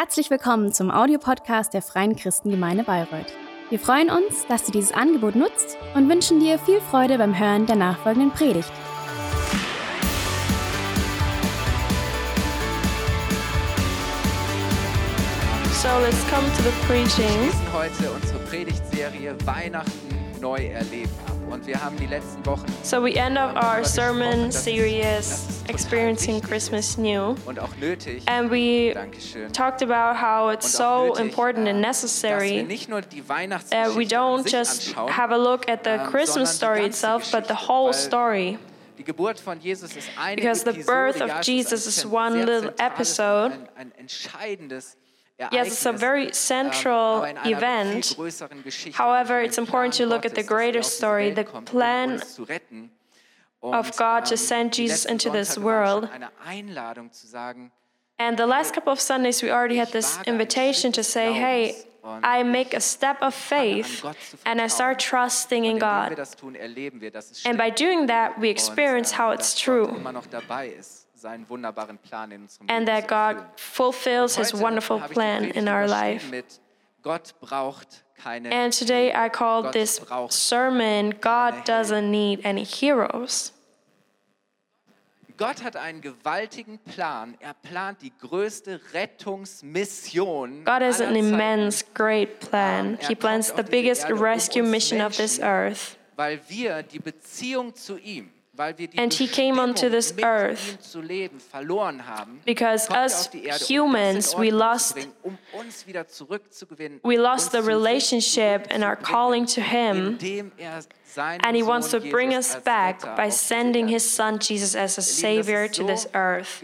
Herzlich willkommen zum Audiopodcast der Freien Christengemeinde Bayreuth. Wir freuen uns, dass du dieses Angebot nutzt und wünschen dir viel Freude beim Hören der nachfolgenden Predigt. So let's come to the Wir preaching. schließen heute unsere Predigtserie Weihnachten neu erleben ab. Und wir haben die letzten Wochen So we end up our sermon gesprochen, dass es- dass series experiencing Christmas new. und auch nötig. And we talked about how it's so important and äh, wir necessary nicht nur die that we don't just have a look at the ähm, Christmas story itself, but the whole story. Die Geburt von Jesus ist eine Because the birth of Jesus is one little episode. Und Ein, ein entscheidendes Yes, it's a very ähm, central einer event. viel größeren Geschichte, However, it's important to look at the er greater story, the plan um uns zu retten. Und, of God to ähm, send Jesus into this Sonntage waren schon world. Eine Einladung zu sagen, And the last couple of Sundays, we already had this invitation to say, hey, I make a step of faith and I start trusting in und indem wir God. das tun, erleben wir, dass es And by doing that, we experience äh, how it's true immer noch dabei ist, seinen wunderbaren Plan in unserem and that God fulfills His wonderful habe ich die plan in our life. Mit Gott braucht keine And today I called this sermon, God Doesn't Need Any Heroes. Gott hat einen gewaltigen Plan. Er plant die größte Rettungsmission. God has an immense, great plan. He plans the biggest rescue mission of this earth. Weil wir die Beziehung zu ihm, And he came onto this earth ihm zu leben, verloren haben. Because er die Erde, humans, um we das in Ordnung lost- um uns wieder zurückzugewinnen. We lost the relationship and our calling to him. er And he wants to bring us back by sending his son Jesus as a Ihr Lieben, das savior to this earth.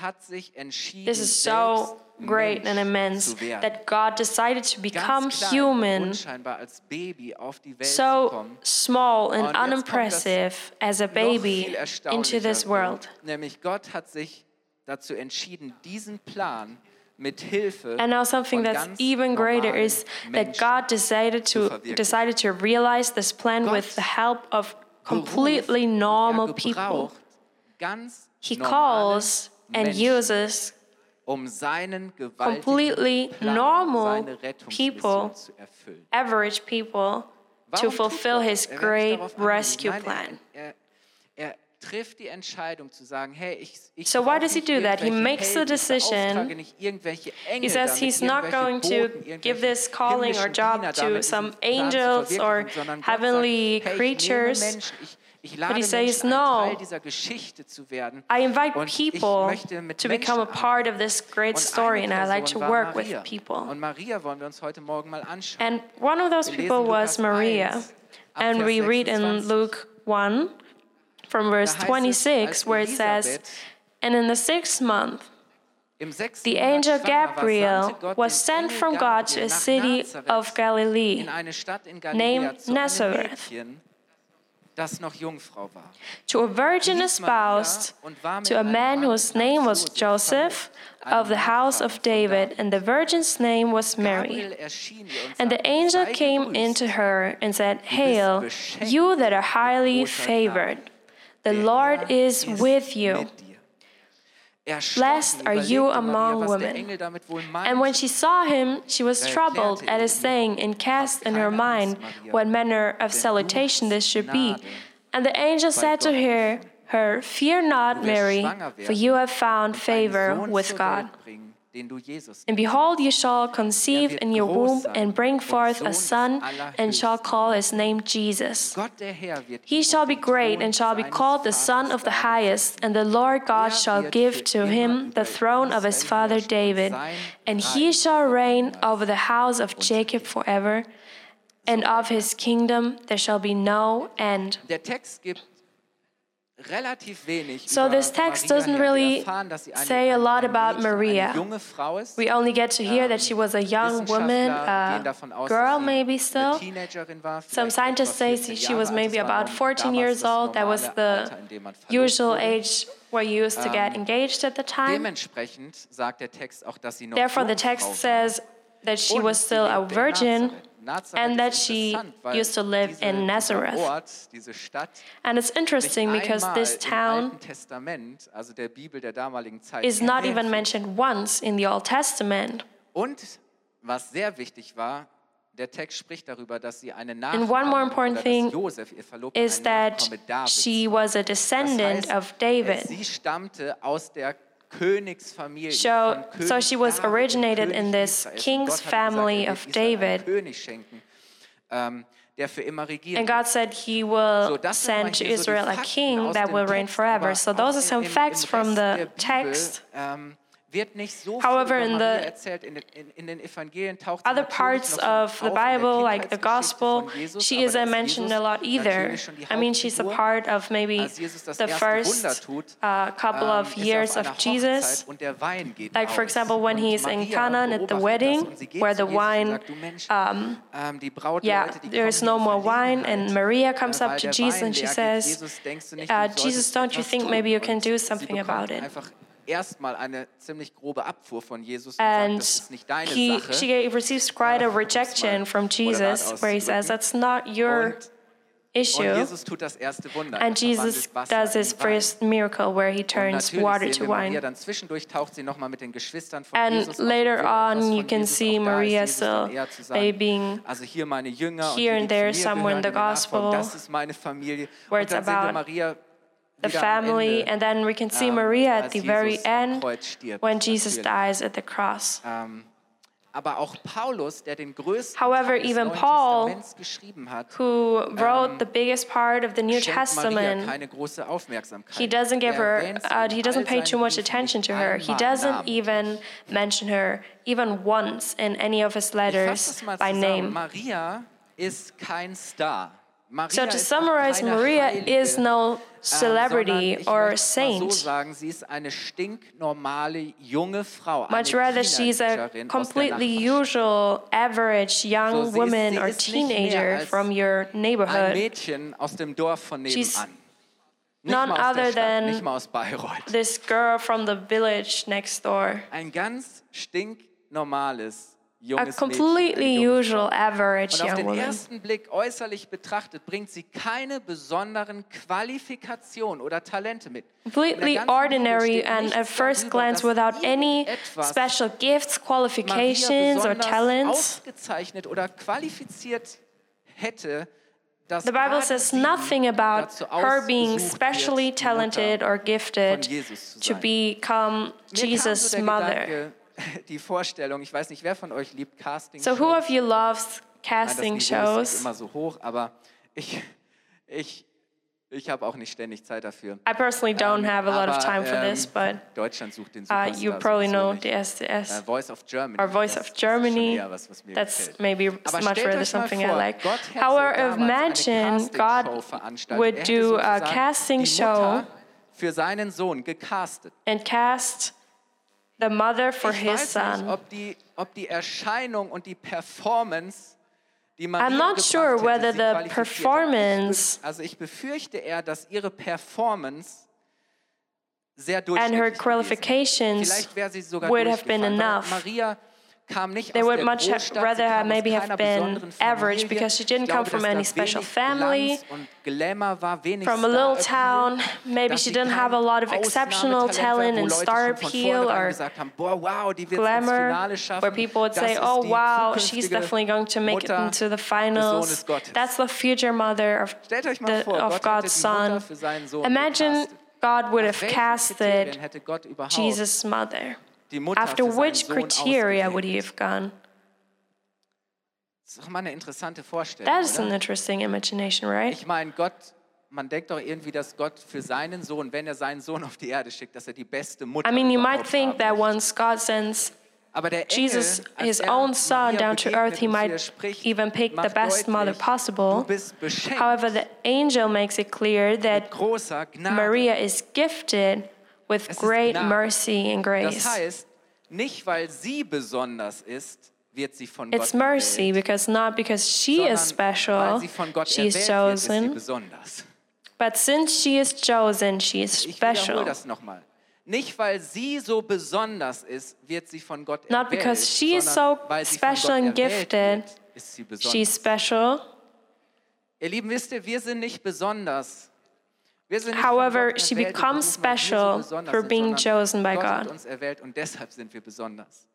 Hat sich entschieden, This is so great and immense that God decided to become human, als Baby auf die Welt so kommen. small and jetzt kommt das unimpressive as a baby into this world. Nämlich Gott hat sich dazu entschieden, diesen Plan mit Hilfe And now something that's even greater is that God decided to decided to realize this plan with the help of completely normal er people. Ganz He calls and uses um seinen completely normal seine people average people to fulfill his? Er great rescue plan. Er, er, trifft die Entscheidung zu sagen, hey, ich, ich So why does he do that? He makes the decision. beauftrage nicht irgendwelche Engel He says he's not going to give this calling or job to some diesen Plan zu angels or verwirklichen, sondern Gott heavenly creatures. Ich nehme Menschen, ich, ich lade he says, "No. Teil dieser Geschichte zu werden. I invite people to become a part of this great story, and I like to work with people. Und Maria wollen wir uns heute Morgen mal anschauen. And one of those people was Maria. And we read in Luke 1 from verse Da heißt es, 26, where it says, And in the sixth month, the angel Gabriel was sent from God to a city of Galilee in eine Stadt in Galiläa named Nazareth. Das noch Jungfrau war. to a virgin espoused und war mit to a man whose name was Joseph of the house of David, and the virgin's name was Mary. Gabriel erschien ihr und And the angel came gegrüßt, into her and said, Hail, you that are highly favored, the Lord is with you. Mit dir." Erschrocken Blessed are you among Maria, was der women. Engel damit wohl And when she saw him, she was troubled at er his saying and cast in her mind what manner of salutation this should be. And the angel said to her, her Fear not, Mary, for you have found favor with God. Welt bringen, den du Jesus. And behold, you shall conceive in your womb and bring forth a son, and shall call his name Jesus. Gott der Herr wird He shall be great and shall be called the Son of the highest, and the Lord God shall give to him the throne of his father David, and he shall reign over the house of Jacob forever, and of his kingdom there shall be no end. Der Text gibt relativ wenig So this text doesn't really erfahren, dass sie eine, say a lot about Maria. Junge Frau ist. We only get to hear ähm, that she was a young woman, a uh, davon aus, girl maybe still. Some scientists say she was maybe about 14 years old. That was the Alter, in dem man verlobt usual age where you used to get ähm, engaged at the time. Sagt der Text auch, dass sie noch Therefore, the text says that she was still a virgin and that she used to live in Nazareth. Ort, diese Stadt, And it's interesting because this town also der Bibel der Zeit, is not even mentioned once in the Old Testament. Und was sehr wichtig war, der Text spricht darüber, dass sie eine And one more important thing Josef, ihr Verlobter, Is that she was a das descendant heißt, of David. Sie stammte aus der. So- so she was originated in this king's Gott hat gesagt, family er of David. Ähm, der für immer regiert. And God said he will So, das sind mal send to hier so die Israel a king that will reign forever. So those are some facts from the text. Wird nicht so However, in the erzählt. In, in, in den Evangelien taucht Other parts of the auf in der Bible, like the gospel, she isn't mentioned a lot either. natürlich schon die I mean, she's a part of maybe Als Jesus das the first uh, couple ähm, of er years of Jesus. Und der Wein geht Like, for example, when he's in Canaan at the wedding, das und sie geht where the wine, sagt, "Du Mensch, um, ähm, yeah, die there is no more wine, and Maria comes äh, up to Jesus and she says, Jesus, denkst du nicht, uh, Jesus, don't you think maybe you can do something about it? Erstmal eine ziemlich grobe Abfuhr von Jesus und And sagt, das ist nicht deine he, Sache. she receives quite a rejection from Jesus, where he says. That's not your Und, und issue. Jesus tut das erste Wunder. And Er Jesus does his first miracle where he turns water to Maria wine. dann zwischendurch taucht sie nochmal mit den Geschwistern von And Jesus later on, you can see Maria still maybe being also hier meine Jünger und here and there somewhere in the die mir nachfolgen, gospel, das ist meine Familie. where und it's dann sehen wir about Maria the family. And then we can see ähm, Maria at the very end when Jesus dies at the cross. Ähm, aber auch Paulus, der den größten However, even Paul, Who wrote the biggest part of the New Testament? He doesn't give Er her, uh, he doesn't pay too much attention to her. He doesn't even mention her, even once in any of his letters by name. Maria ist kein Star. So to summarize, Maria is no ähm, celebrity or möchte es mal so saint. sagen, sie ist eine stinknormale junge Frau, Much rather, she's a Teenagerin aus der completely usual, average young woman or ist nicht mehr teenager from your neighborhood. Mädchen aus dem Dorf von She's none mal aus der other than nicht mal aus Bayreuth. This girl from the village next door. Ein ganz stinknormales, A completely usual, average Und auf young den woman. ersten Blick äußerlich betrachtet bringt sie keine besonderen Qualifikationen oder Talente mit. Completely ordinary and at first glance without any special gifts, qualifications, or talents. ausgezeichnet oder qualifiziert hätte, The Bible says nothing about her being specially wird, die Mutter talented or gifted to become Jesus' mother. Die Vorstellung, ich weiß nicht, wer von euch liebt Casting So who of you loves casting Nein, das Niveau ist shows? immer so hoch, aber ich, ich, ich habe auch nicht ständig Zeit dafür. I personally don't Ähm, have a lot of aber, time for ähm, this, but Deutschland sucht den uh, Superstar you probably know nicht. SDS. Äh, Voice of Germany. Or Voice das, of Germany. was, was That's gefällt. maybe Aber much rather something I vor, like. Gott hätte However, imagine God would do a casting show für seinen Sohn gecastet. and cast the mother for ich his weiß nicht, son. ob die, ob die Erscheinung und die Performance, die Maria I'm not sure whether the performance also ich befürchte eher, dass ihre Performance sehr and her qualifications Vielleicht wäre sie sogar would have been enough. Maria They would much ha- rather have maybe have been average because she didn't come from any special family, Glanz und Glamour war, wenig from a little town. Maybe she didn't have a lot of exceptional talent and star appeal or gesagt haben, boah, wow, die wird ins glamour, where people would say, "Oh wow, she's definitely going to make it into the finals." That's the future mother of, Stellt euch mal the, of God's son. für seinen Sohn Imagine. God would have casted hätte Gott überhaupt Jesus' mother. After which criteria would he have gone? Das ist mal eine interessante Vorstellung, That is an interesting imagination, right? Ich meine, Gott, man denkt doch irgendwie, dass Gott für seinen Sohn, wenn er seinen Sohn auf die Erde schickt, dass er die beste Mutter I mean, you might think that once God sends Aber der Engel, Jesus, his er own son, down to earth, he und zu ihr might even pick the best mother possible. Du bist beschenkt However, the angel makes it clear that. Maria is gifted with great mercy and Das grace. heißt, nicht weil sie besonders ist, wird sie von It's Gott mercy erwählt, because not because she is special, she is erwählt wird, ist chosen, but since she is chosen, she is special. das. Nicht weil sie so besonders ist, wird sie von Gott Not erwählt, because she is so special and gifted, wird, ist sie besonders. She's special. Ihr Lieben, wisst ihr, wir sind nicht besonders. Wir sind nicht However, she becomes berufen, weil wir so special for being chosen by God. uns erwählt und deshalb sind wir besonders.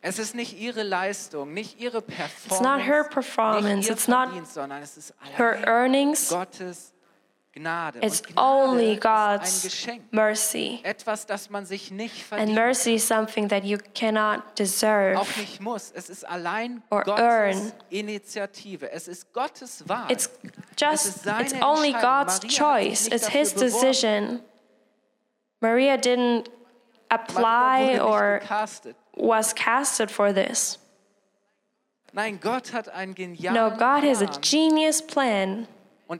Es ist nicht ihre Leistung, nicht ihre Performance, not her performance, it's not Verdienst, sondern es ist Her earnings, it's only God's mercy. etwas, das man sich nicht And mercy is something that you cannot deserve. auch nicht muss. Es ist allein or earn. Initiative. Es ist Gottes Wahl. It's just, it's only God's Maria hat sich choice. It's His decision. Maria didn't apply or was casted for this. Nein, Gott hat einen genialen No, God has a genius plan,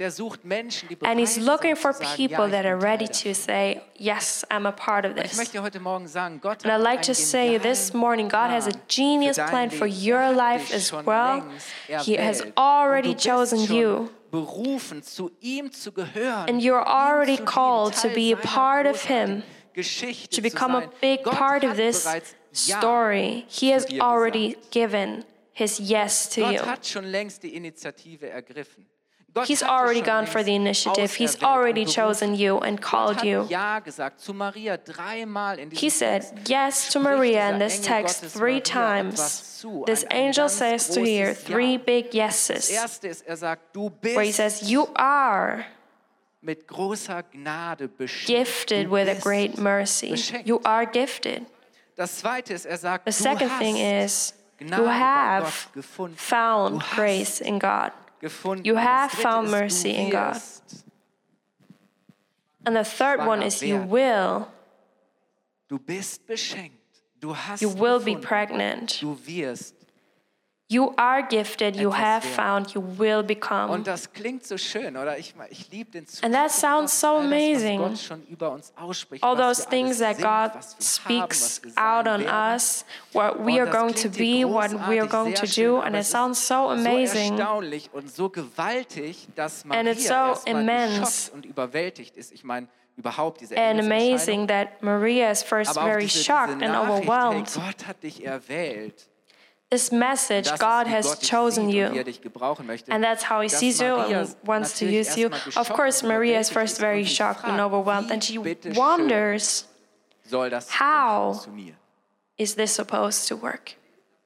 er sucht Menschen, die and He's looking for people that are ready to say, Yes, I'm a part of this. möchte heute Morgen sagen, Gott And I'd like to say this morning, God has a genius plan for your Er life as well. He has already chosen you. Berufen, zu ihm zu gehören. And you're already called to be a part of Him, Geschichte to become a big part of this story. He has already given His yes to you. Gott hat schon längst die Initiative ergriffen. He's already gone for the initiative. He's already chosen you and called you. Ja gesagt zu Maria dreimal in diesem He said yes to Maria in this text three times. This angel says to her three big yeses, er where he says, You are mit großer Gnade gifted with a great mercy. You are gifted. Das zweite ist, er sagt, The second thing is, you have found grace in God. You have found mercy in God. And the third one is, You will. Du bist beschenkt. Du hast You will be pregnant. You are gifted. You have found. You will become. Und das klingt so schön, oder? Ich, ich liebe den Zug. And that sounds so amazing. Über uns all those things that God speaks haben, was wir sein out on us, what we are going to be, what we are going to do, and it sounds so amazing. So erstaunlich und so gewaltig, dass Maria And it's so immense. und überwältigt ist. Ich meine, überhaupt diese And amazing that Maria is first very shocked and overwhelmed. Hey, Gott hat dich erwählt. This message, God has chosen sieht und wie er you. möchte. And that's how he sees you and wants to use you. Of course, Maria is first very shocked and overwhelmed, and she wonders, soll das denn How? is this supposed to work?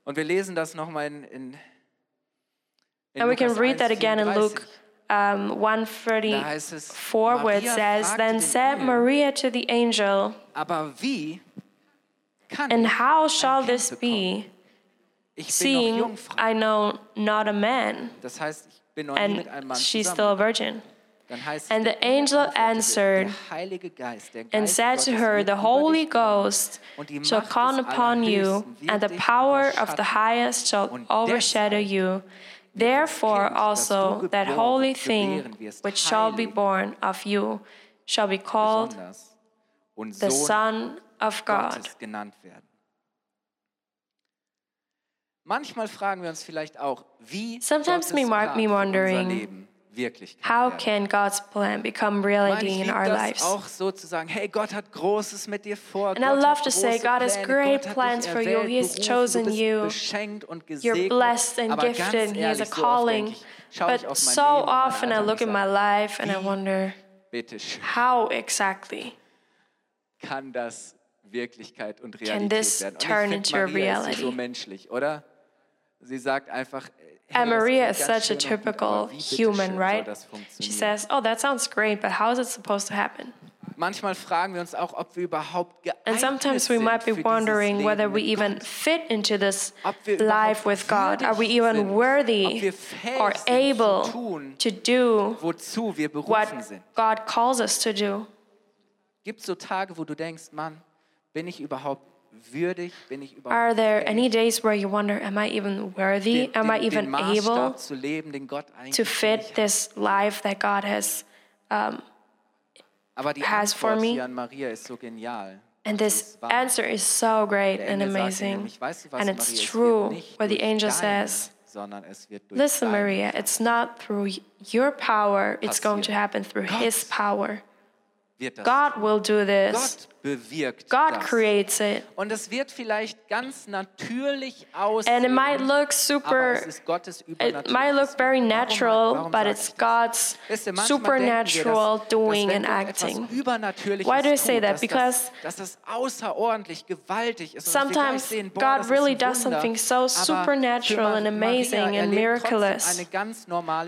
Und wir lesen das nochmal in, in, in And we can read that again in Luke um, Da 134, where it says, Then said Maria to the angel, Aber wie kann And how shall this be, Ich bin noch seeing. I know not a man? Das heißt, ich bin noch nie mit einem And Mann she's still a virgin. Dann heißt And the angel answered der Geist, der And said to her, The Holy Ghost shall come upon you, and the power of the highest shall overshadow you. Therefore Kind, das du also that holy thing which shall be born of you shall be called the Son of God. Manchmal fragen wir uns vielleicht auch, wie Sometimes me mark me wondering How can God's plan become reality in our lives? And I love to say, God has great plans for you. He has chosen you. You're blessed and gifted. And he has a calling. But so often I look at my life and I wonder, how exactly can this turn into menschlich, oder? Sie sagt einfach, hey, And das Maria is such a typical human, right? She says, Oh, that sounds great, but how is it supposed to happen? Manchmal fragen wir uns auch, ob wir überhaupt geeignet And sometimes we might be wondering whether we even fit into this life with God. Are we even worthy or able to do wozu wir what. God calls us to do? Gibt es so Tage, wo du denkst, Mann, bin ich überhaupt würdig? Bin ich überhaupt Are there any days where you wonder, Am I even worthy? den, Am den, I even able leben, to fit this life that God has? Um, Aber die has for me? an Maria ist so genial. And this answer is so great Der and Engel sagt ihr amazing. nämlich, weißt du was, And it's true what the angel deine, says. sondern es wird durch Listen, Maria, it's not through your power, it's going to happen through Gott His power. God will do this. Bewirkt God das. creates it. Und es wird vielleicht ganz natürlich aussehen. And it might look aber super, es ist Gottes it might look very natural, warum, warum but it's? God's Wisst ihr, manchmal supernatural denken wir, dass, doing dass and acting. Why do I say that? Because das, dass außerordentlich gewaltig ist. und dass wir gleich Sometimes sehen, boah, God really does something so supernatural and amazing and miraculous. Eine ganz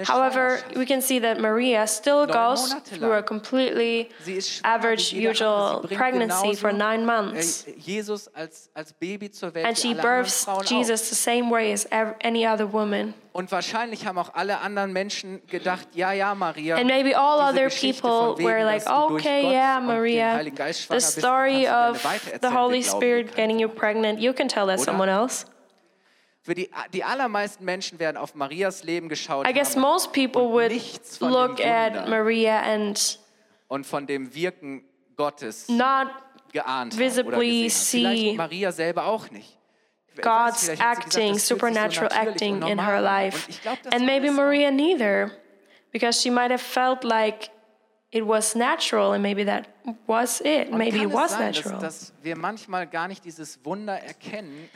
However, we can see that Maria still goes through a completely Sie ist schwanger average usual bringt pregnancy for nine months. äh, Jesus als, als Baby zur Welt And she anderen births. Jesus the same way as any other woman. Und wahrscheinlich haben auch alle anderen Menschen gedacht, ja, ja, Maria. And maybe all other people wegen, were like, okay, yeah, Maria, the story of the Holy Spirit getting you pregnant, you can tell that Oder? someone else. Für die, die allermeisten Menschen werden auf Marias Leben geschaut I guess most people would look at Maria and und von dem Wirken Gottes not geahnt haben oder visibly gesehen haben. Vielleicht Maria selber auch nicht. God's acting, das fühlt sich so supernatural acting in her life. And maybe Maria neither, because she might have felt like it was natural, and maybe that was it. Maybe it was natural. Dass, dass wir manchmal gar nicht dieses Wunder erkennen,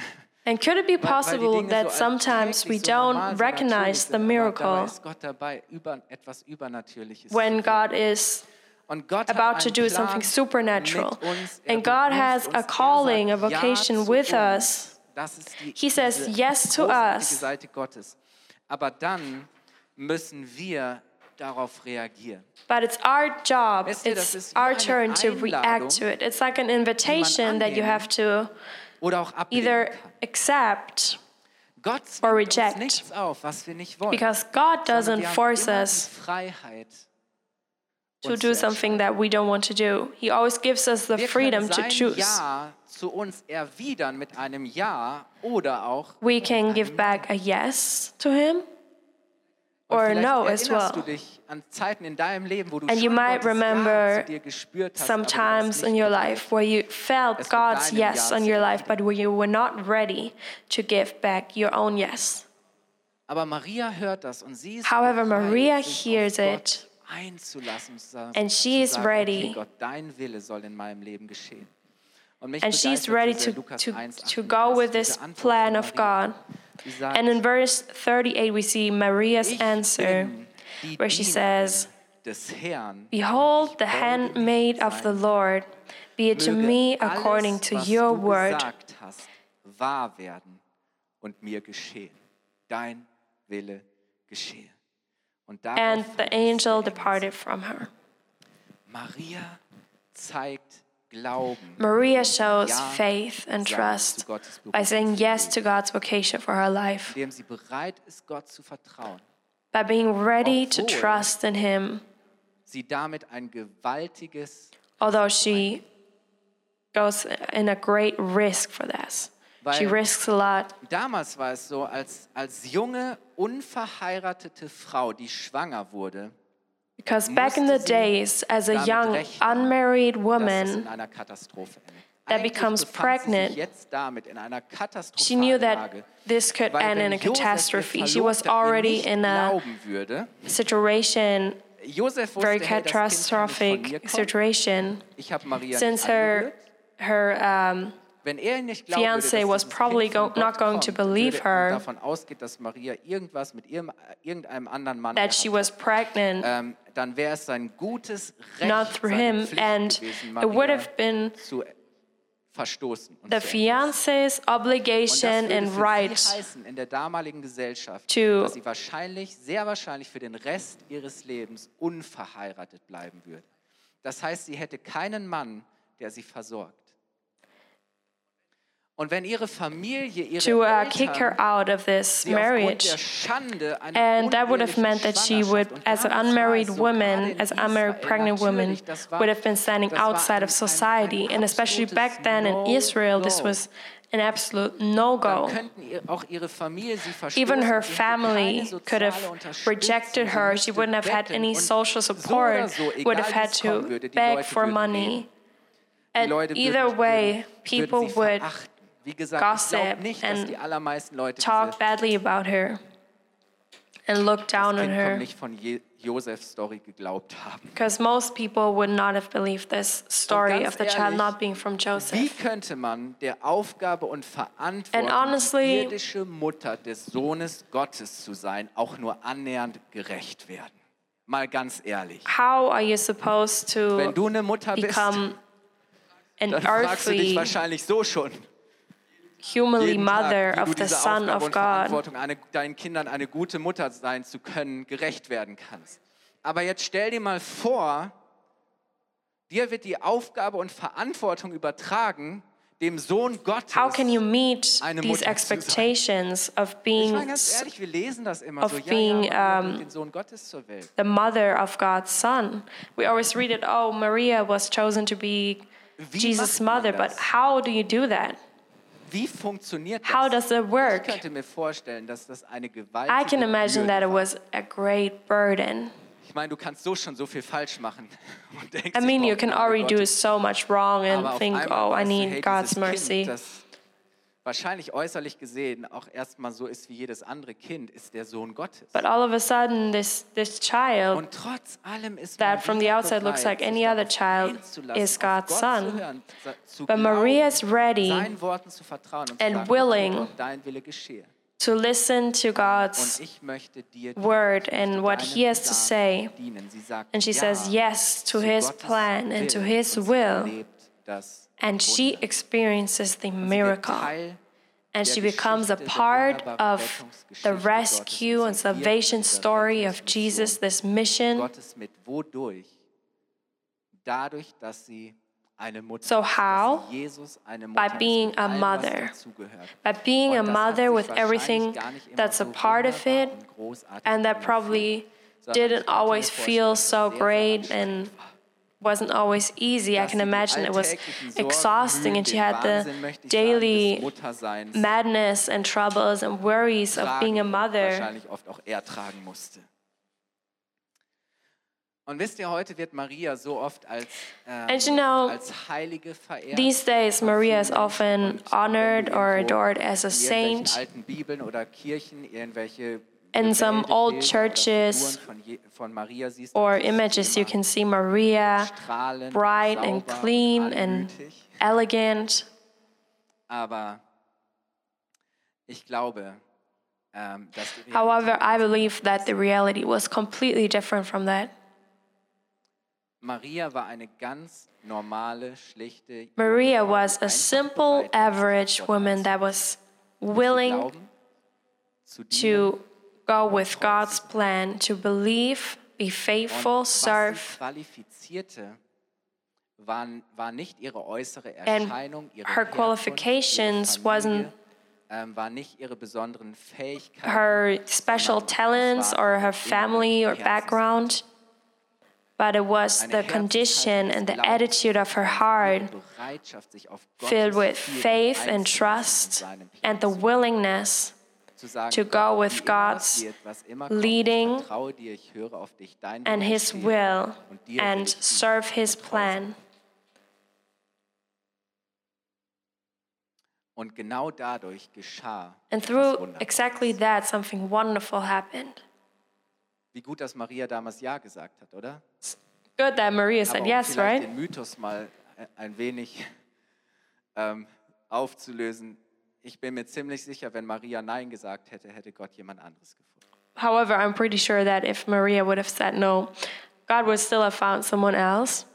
And could it be weil, weil die possible that so sometimes we alltäglich, so normal, don't recognize the miracle ist Gott dabei, über, when. God is Und Gott hat about to do something supernatural? Er And God has a calling, a vocation with us. Das ist die, He says yes to us. Seite Gottes. Aber dann müssen wir darauf reagieren. But it's our job, Wisst ihr, das it's our turn to react to it. It's like an invitation that you have to Oder auch ablehnen either accept or reject. uns nichts auf, was wir nicht wollen. because God doesn't force us to do something that we don't want to do. He always gives us the freedom to choose. Ja zu uns erwidern mit einem Ja oder auch We can give back a yes to Him or no as well. du dich an Zeiten in deinem Leben, wo du And you might remember ja zu dir gespürt hast, aber du warst Sometimes in your life where you felt God's yes on your life, but where you were not ready to give back your own yes. Aber Maria hört das und sie ist However, Maria hears it. Einzulassen zu sagen, And she is sagen, ready. Okay, Gott, dein Wille soll in meinem Leben geschehen. Und mich And she's ready to, to, to go with this plan of God. And in verse 38, we see Maria's answer, where she says. Behold, the handmaid of the. Lord, be it to me according to your word. gesagt wahr werden und mir geschehen. Dein Wille geschehe. And the angel er departed from her. Maria zeigt Glauben. Maria shows faith and trust by saying yes to God's vocation for her life, indem sie bereit ist, Gott zu vertrauen. by being ready to trust in Him, Sie damit ein gewaltiges, although she goes in a great risk for this. She risks a lot. damals war es so, als, als junge, unverheiratete Frau, die schwanger wurde, Because back in the days, as a young, rechnen, unmarried woman, in einer Katastrophe that becomes befand sie sich pregnant, jetzt damit in einer she knew that this could end in a catastrophe. She was already in a situation, Josef wusste, very hey, das Kind kann nicht von mir catastrophic situation, Ich Maria since her her um, wenn er nicht glaubte, fiance was probably go, not going to believe her that she was pregnant, ähm, not through him, and it would have been the fiance's obligation and right to sie wahrscheinlich, sehr wahrscheinlich für den Rest ihres Lebens unverheiratet bleiben würde. Das heißt, sie hätte keinen Mann, der sie versorgt. To uh, kick her out of this marriage. der Schande eine And that would have meant that she would, as an unmarried woman, as an unmarried pregnant woman, natürlich, das war- would have been standing outside of society. And especially back then in Israel, this was an absolute no-go. könnten ihr, auch ihre Familie sie verstoßen. Even her family could have rejected her. She wouldn't have had any social support, would have had to beg for money. And either way, people would. Wie gesagt, ich gossip glaube nicht, dass die allermeisten Leute talk badly about her. and look down on her. nicht von Je Story geglaubt haben. Because most people would not have believed this story of the child ehrlich, not being from Wie Joseph. könnte man der Aufgabe und Verantwortung, honestly- irdische Mutter des Sohnes Gottes zu sein, auch nur annähernd gerecht werden? Mal ganz ehrlich. How are you supposed Wenn to du eine Mutter bist, become an dann fragst du dich wahrscheinlich so schon. Humanly mother Tag, of the Son Aufgabe of God? Eine, deinen Kindern eine gute Mutter sein zu können, gerecht werden kannst. Aber jetzt stell dir mal vor, dir wird die Aufgabe und Verantwortung übertragen, dem Sohn Gottes. How can you meet eine these expectations of being ehrlich, wir lesen das immer of so. Being, ja, Maria um, den Sohn Gottes zur Welt. the mother of God's Son? We always read it, oh, Maria was chosen to be Wie Jesus' mother, but how do you do that? Wie funktioniert das? How does it ich work? könnte mir vorstellen, dass das eine I gewaltige can imagine that it was a great burden. Ich meine, du kannst so schon so viel falsch machen. Und denkst, I ich mean, you can already do so much wrong and think, oh, I need God's mercy. Kind, wahrscheinlich äußerlich gesehen auch erstmal so ist wie jedes andere Kind, ist der Sohn Gottes. But all of a sudden, this, this child Und trotz allem ist that from the outside looks bereit, like any other child is God's son. Hören, But Maria is ready seinen Worten zu vertrauen und and willing to listen to Und God's word and what he has to say. Dienen. Sie sagt, And she ja says yes to his plan and to his will. And she experiences the miracle. And she becomes a part of the rescue and salvation story of Jesus, this mission. Gottes mit wodurch? Dadurch, dass sie eine Mutter So how? dass sie Jesus eine By being a mother. By being a mother with everything gar nicht immer that's a part of it, and that probably didn't always feel so great and. Wasn't always easy. I can imagine it was exhausting, and she had the Wahnsinn, möchte ich sagen, daily madness and troubles and worries of being a mother. wahrscheinlich oft auch er tragen musste. Und wisst ihr, heute wird Maria so oft als, ähm, And you know, als Heilige verehrt. These days, Maria is often honored or adored as a in saint. alten Bibeln oder Kirchen irgendwelche In some old churches Figuren von, je, von Maria siehst, Or dann siehst du images, you can see Maria bright and clean and elegant. Aber ich glaube, ähm, However, I believe that the reality was completely different from that. Maria war eine ganz normale, schlichte Maria was a simple, bereit war, sich average woman that was willing glauben, zu dienen. to go with God's plan, to believe, be faithful, serve. waren, war nicht ihre äußere And Erscheinung, ihre her qualifications wasn't ähm, war nicht ihre besonderen Fähigkeiten, her special talents or her family or background, but it was the condition and the attitude of her heart Bereitschaft, sich auf filled with faith and trust and the willingness to go with God's wird, was immer kommt, leading ich vertraue dir, ich höre auf dich, dein and His will und dir will and serve His und treu sein. plan. Und genau dadurch geschah And through exactly that, something wonderful happened. Wie gut, dass Maria damals Ja gesagt hat, oder? Good that Maria said um yes, right? den Mythos mal äh, ein wenig ähm, aufzulösen. Ich bin mir ziemlich sicher, wenn Maria Nein gesagt hätte, hätte Gott jemand anderes gefunden. However, I'm pretty sure that if Maria would have said no, God would still have found someone else.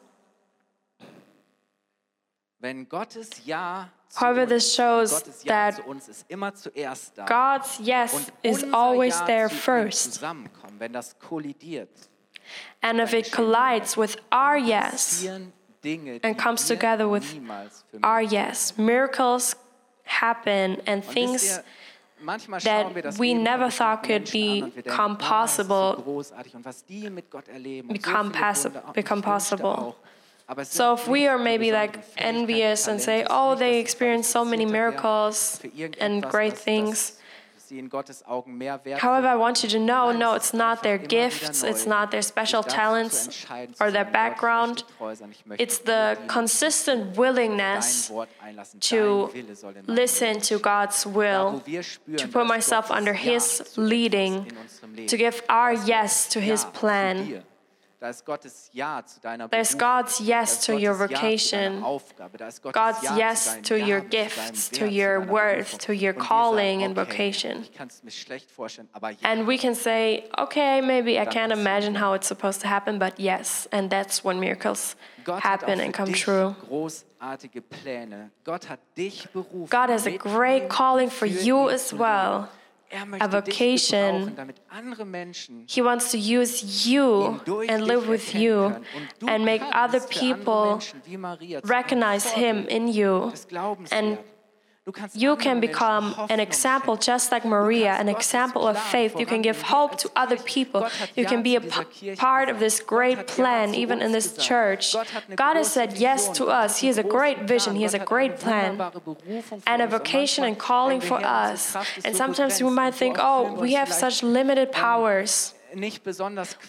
Wenn Gottes Ja zu However, uns, this shows that zu uns ist immer zuerst da. God's yes is always there first. And if it collides with our yes, and comes together with our yes, miracles happen and things that schauen wir das we never thought could Menschen be an und wir denken, become "Ah, das ist possible so großartig und was die mit Gott erleben und become passi- become possible. auch. Aber es So if we are maybe like envious and say, Talente, es ist oh, they experienced so many miracles and great things, However, I want you to know no, it's not their gifts, it's not their special talents or their sagen, Gott, ich background. möchte treu sein, ich möchte It's the consistent willingness to dein Wille soll in meinem listen to. God's will, wo wir spüren, to put myself under His leading, in unserem Leben. to give our yes to His plan. There's God's yes to your Gottes Ja zu vocation. deiner Aufgabe. Da ist Gottes God's yes to your Gaben, zu deinem gifts, to your worth, to your calling and vocation. Ich kann es mir schlecht vorstellen, aber ja. And we can say, okay, maybe I can't imagine how it's supposed to happen, but yes. And that's when miracles Gott hat auch happen and come true. großartige Pläne. Gott hat dich berufen. God has a great calling for you as well. Er a vocation. gebrauchen, damit andere Menschen He wants to use you and live with you können. Und du and make other people Menschen wie Maria zu einem recognize Him in you. And werden. Du kannst You can become an example, just like Maria, an example of faith. You can give hope to other people. You can be a dieser p- Kirche part of this great plan, even in this church. Gott hat eine God has said yes to us. He has a great vision. He has a great plan wunderbare Berufung für and a vocation and calling for wir, Herr, unsere us. And sometimes we might think, oh, we have such limited powers.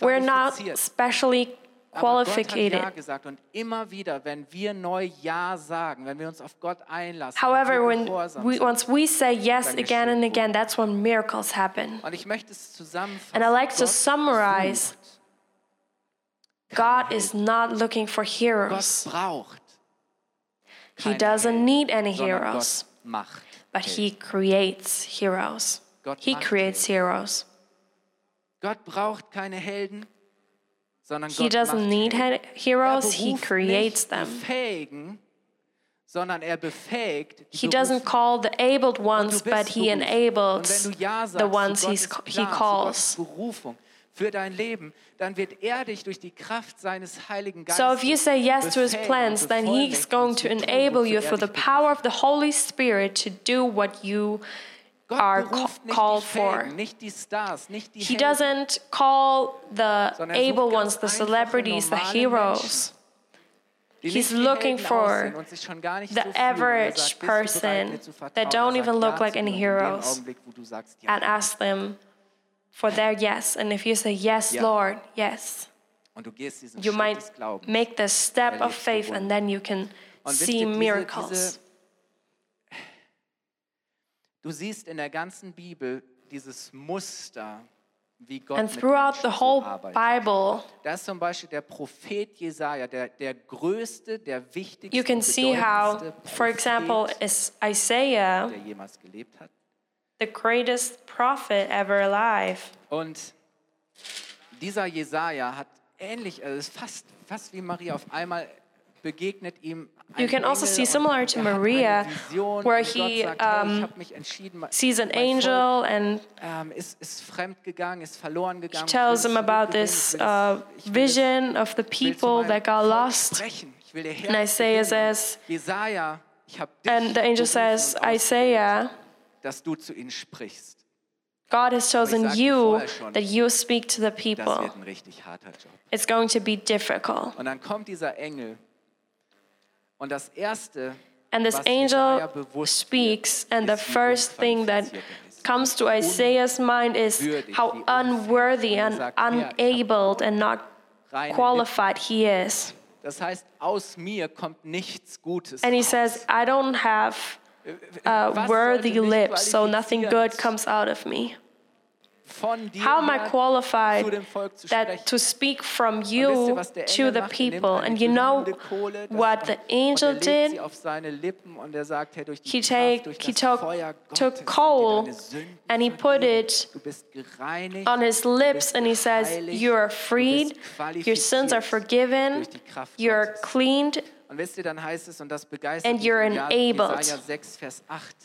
We're not specially Aber Gott hat Ja gesagt und immer wieder, wenn wir neu Ja sagen, wenn wir uns auf Gott einlassen, However, when we, once we say yes again and again, that's when miracles happen. und ich möchte es zusammenfassen. And I like to summarize God is not looking for heroes. He doesn't need any heroes, but He creates heroes. He creates heroes. God braucht keine Helden, He Gott doesn't macht need he- heroes, He creates them. Sondern er befähigt die He doesn't call the abled ones, but He enables Und wenn du Ja sagst the ones zu he's, Gottes He calls. Für dein Leben, dann wird er dich durch die Kraft seines Heiligen Geistes So if you say yes to His plans, then He's going to enable you er through the power of the Holy Spirit to do what you Gott are called for. Fähigen, nicht die Stars, nicht die He doesn't call the able ones, the celebrities, the heroes. he's looking for aussehen und sich schon gar nicht the so fühlen. Und er average sagt, bist du bereit, person mir zu vertrauen? that don't even look like any dir. Und in dem heroes. Augenblick, wo du sagst, ja. and ask them for their yes. And if you say, Yes, Lord, yes, Und du gehst diesen you might make the step of faith and then you can see miracles. Du siehst in der ganzen Bibel dieses Muster, wie Gott And throughout the whole arbeitet. Bible, Da ist zum Beispiel der Prophet Jesaja, der, der größte, der wichtigste, you can see how, for example, Prophet, is Isaiah, der jemals gelebt hat. the greatest prophet ever alive. Und dieser Jesaja hat ähnlich, also ist fast, fast wie Maria, auf einmal You can also see similar to er Maria, where he, um, ich habe mich entschieden, mein Sees an angel and ähm, ist, ist fremd gegangen, ist verloren gegangen. he tells him about this ich will es- uh, ich will es- vision of the ich will zu people that got lost. sprechen. Ich will ihr And Isaiah says, Jesaja, ich habe dich and the angel says, Isaiah, dass du zu ihnen sprichst. God has chosen you that you speak to the people. wird ein richtig harter Job. It's going to be difficult. Und dann kommt dieser Engel und das erste, And this angel speaks, and the first thing that er comes to Isaiah's mind is how unworthy er and sagt, Herr, ich hab unabled and not qualified he is. Das heißt, aus mir kommt nichts Gutes. And he says, I don't have uh, worthy lips, so nothing good comes out of me. How am I qualified zu dem Volk zu that to speak from Und wisst ihr, you to the? Er people? And you know glühende Kohle, das- what the er angel did? sie auf seine Lippen und er sagt, Herr, durch die He, take, he took, took coal and he put it Du bist gereinigt, on his lips and he says, You are freed, your sins are forgiven, durch die Kraft you're cleaned, Und wisst ihr, dann heißt es, und das begeistert And you're enabled. Jesaja 6, Vers 8,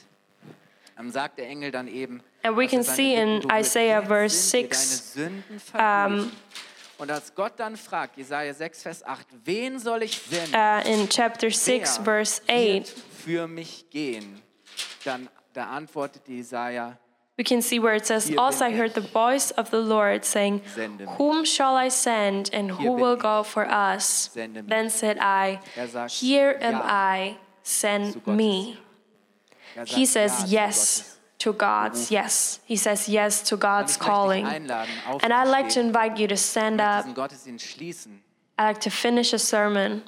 dann sagt der Engel dann eben, And we can see in Isaiah verse 6, deine Sünden vergeben. und als Gott dann fragt, Jesaja 6, Vers 8, wen soll ich senden? uh, in chapter 6, Wer verse 8, für mich gehen? Dann da antwortet Jesaja, we can see where it says, Also I heard the voice of the Lord saying, Whom shall I send and who will go for us? Then said I, Er Here am I, send me. er He says yes to God's mhm. yes. He says yes to God's ich möchte dich calling. And I'd like to invite you to stand up. diesen Gottesdienst schließen I'd like to finish a sermon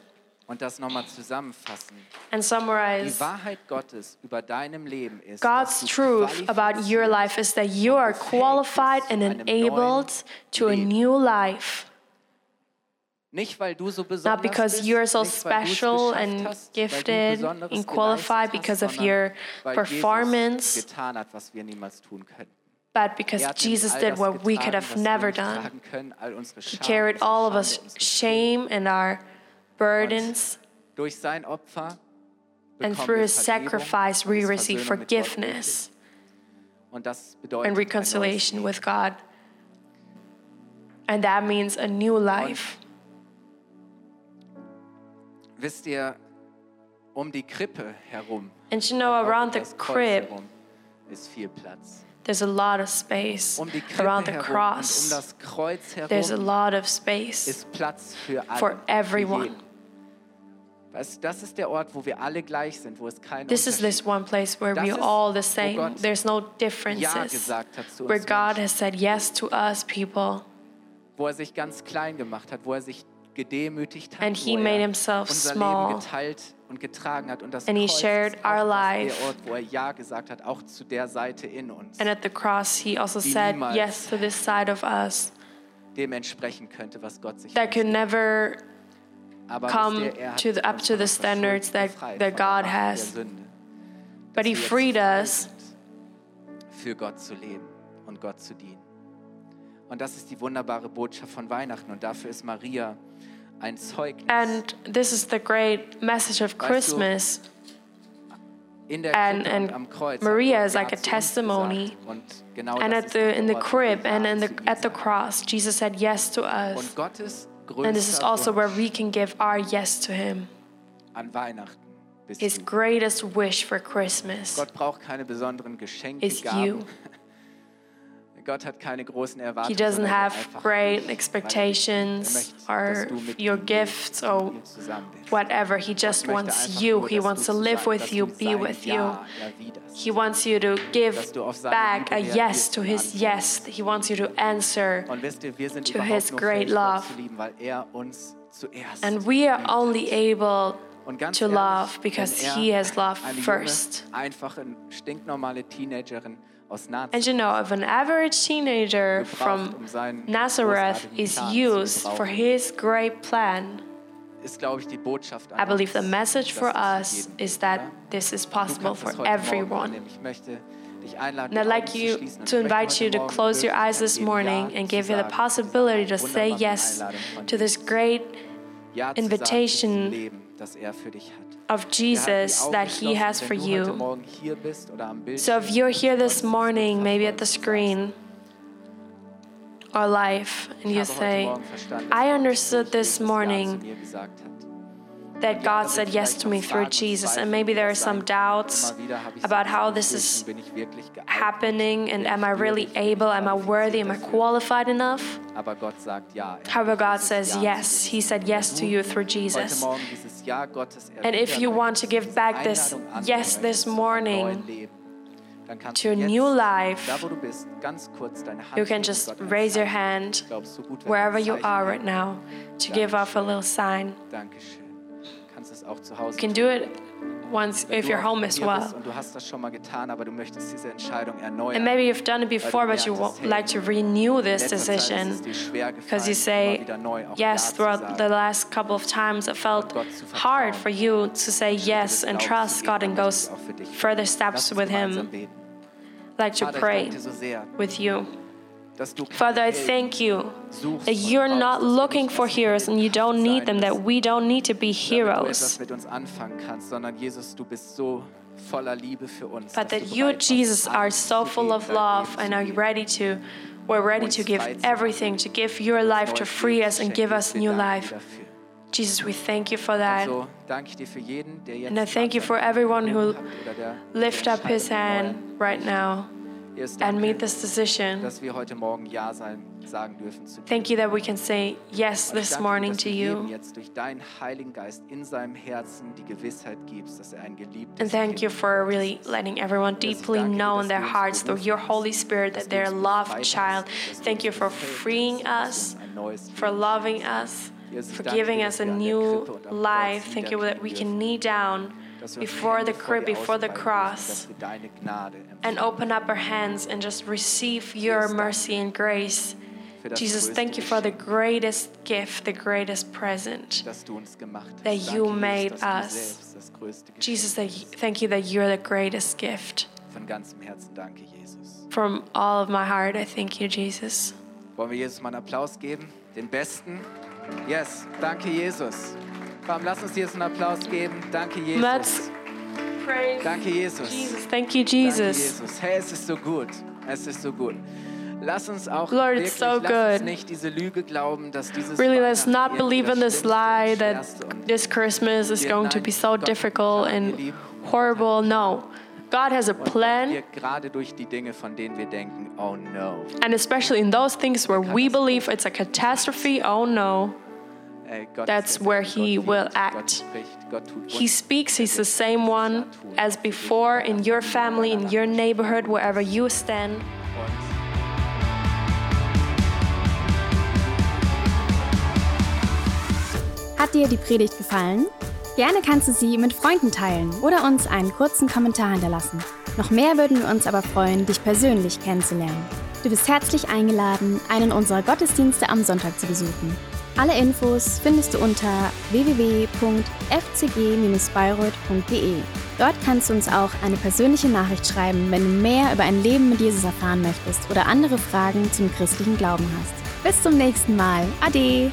und das nochmal zusammenfassen. and Die summarize. Wahrheit Gottes über deinem Leben ist, God's truth about your life is that you are qualified and enabled to a new life. Nicht, weil du so besonders Not because bist, you're so special and hast, weil du gifted and qualified because of your performance. Getan hat, was wir tun. But because Er Jesus did what we could have never done. können, all unsere He carried all of us shame and our burdens. Durch sein Opfer And through his sacrifice, we receive Versöhnung mit Gott forgiveness. Und das and reconciliation with God. And that means a new life. Wisst ihr, um die Krippe herum, And you know, um around the das Kreuz crib, herum, ist viel Platz. there's a lot of space. Um die Krippe Around the herum und um cross, das Kreuz there's a herum lot of space. ist Platz für alle. for für everyone. jeden. Weißt du, das ist der Ort, wo wir alle gleich sind, wo es keinen This is Unterschied this one place where Das we ist, all the wo same. Gott There's no Ja differences. gesagt hat zu Where uns God Menschen, has said yes to us people. wo er sich ganz klein gemacht hat, wo er sich gedemütigt hat, And he made himself unser small. Leben geteilt und getragen hat. Und das And he Kreuz shared ist our life. der Ort, wo er Ja gesagt hat, auch zu der Seite in uns, And at the cross, he also said yes to this side of us dem entsprechen könnte, was Gott sich that could never come to the- up to the standards that- that God has. But he freed us. für Gott zu leben und Gott zu dienen. Und das ist die wunderbare Botschaft von Weihnachten. Und dafür ist Maria. And this is the great message of Christmas. in der and- and am Kreuz Maria is like a testimony. And at the in the Ort, wo wir crib and in the at the cross, Jesus said yes to us. Und Gottes And this is also where we can give our yes to him. an Weihnachten bist His greatest wish for Christmas Gott braucht keine besonderen Geschenke, is you. He doesn't er have great er expectations or your gifts or mit ihm zusammen bist. whatever. He just wants you. He wants to live with you, be with you. He wants you to give Dass du auf seine back a yes to his yes. He wants you to answer. Und wisst ihr, wir sind to his great love. zu lieben, weil er And we are only able to love because he has loved eine first. Junge, einfache, stinknormale Teenagerin aus And you know, if an average teenager from Nazareth is used for his great plan, ist, glaube ich, die Botschaft I believe the message for us is that this is possible for das heute Morgen everyone. annehmen. Ich möchte dich einladen, And I'd like you. To invite you to close your eyes this morning and give you the possibility to say yes to this great Ja zu sagen, invitation zu diesem Leben, das er für dich hat. of Wir halten die Jesus that he has for you. Morgen hier bist oder am So if you're here this morning, maybe at the screen or live, and you say, I understood this morning that God said yes to me through Jesus, and maybe there are some doubts about how this is happening and am I really able? Am I worthy? Am I qualified enough? Er However, God says yes. He said yes to you through Jesus. And if you want to give back this yes this morning to a new life, you can just raise your hand wherever you are right now to give off a little sign. You can do it once if you're home as well. Und du hast das schon mal getan, aber du möchtest diese Entscheidung erneuern. And maybe you've done it before, but you would like to renew this In letzter Zeit ist decision es dir schwer because you say immer wieder neu auch yes throughout the last couple of times. It felt Gott zu vertrauen. hard for you to say yes and trust God and go möchte ich auch für dich. further steps with Him. Like to pray danke dir so sehr, with you. Father, I thank you that you're not looking for heroes and you don't need them, that we don't need to be heroes. etwas mit uns anfangen kannst, sondern Jesus, du bist so voller Liebe für uns. But that you, Jesus, are so full of love and are ready to, we're ready to give everything, to give your life to free us and give us new life. Jesus, we thank you for that. So danke ich dir für jeden, der jetzt And I thank you for everyone who lift up his hand right now and made this decision. dass wir heute Morgen Ja sein sagen dürfen zu dir. Thank you that we can say yes this morning to you. jetzt durch deinen Heiligen Geist in seinem Herzen die Gewissheit gibst, dass er And thank you for really letting everyone Und dass ich deeply know in their hearts through your Holy Spirit that they're a loved child. hast, dass du Thank you for freeing us, ein neues Leben for loving us, for giving us a wir an der new Krippe und am Kreuz life. Thank you that we can dürfen. knee down Dass wir unsere before the crib, before the cross, dass wir deine Gnade and open up our hands and just receive your mercy and grace. Jesus, thank you for the greatest gift, the greatest present. das du uns gemacht hast. that you made us. selbst das größte Geschenk Jesus, thank you that you're the greatest gift. Von ganzem Herzen danke, Jesus. From all of my heart, I thank you, Jesus. Wollen wir Jesus mal einen Applaus geben? Den besten? Yes, danke, Jesus. Komm, lass uns Jesus einen Applaus geben. Danke, Jesus. Let's praise Danke, Jesus. Jesus. Thank you, Danke, Jesus. Jesus. Hey, es ist so gut. Es ist so gut. Lass uns auch Lord, wirklich, it's so lass uns good. nicht diese Lüge glauben, dass dieses Really, let's not believe in this lie that this Christmas is going to be so difficult and horrible. No. God has a plan, gerade durch die Dinge, von denen wir denken, oh no. and especially in those things where we believe it's a catastrophe, oh no. Gott That's ist der where he will act. He speaks, He's the same one as before in your family, in your neighborhood, wherever you stand. Hat dir die Predigt gefallen? Gerne kannst du sie mit Freunden teilen oder uns einen kurzen Kommentar hinterlassen. Noch mehr würden wir uns aber freuen, dich persönlich kennenzulernen. Du bist herzlich eingeladen, einen unserer Gottesdienste am Sonntag zu besuchen. Alle Infos findest du unter www.fcg-bayreuth.de. Dort kannst du uns auch eine persönliche Nachricht schreiben, wenn du mehr über ein Leben mit Jesus erfahren möchtest oder andere Fragen zum christlichen Glauben hast. Bis zum nächsten Mal. Ade!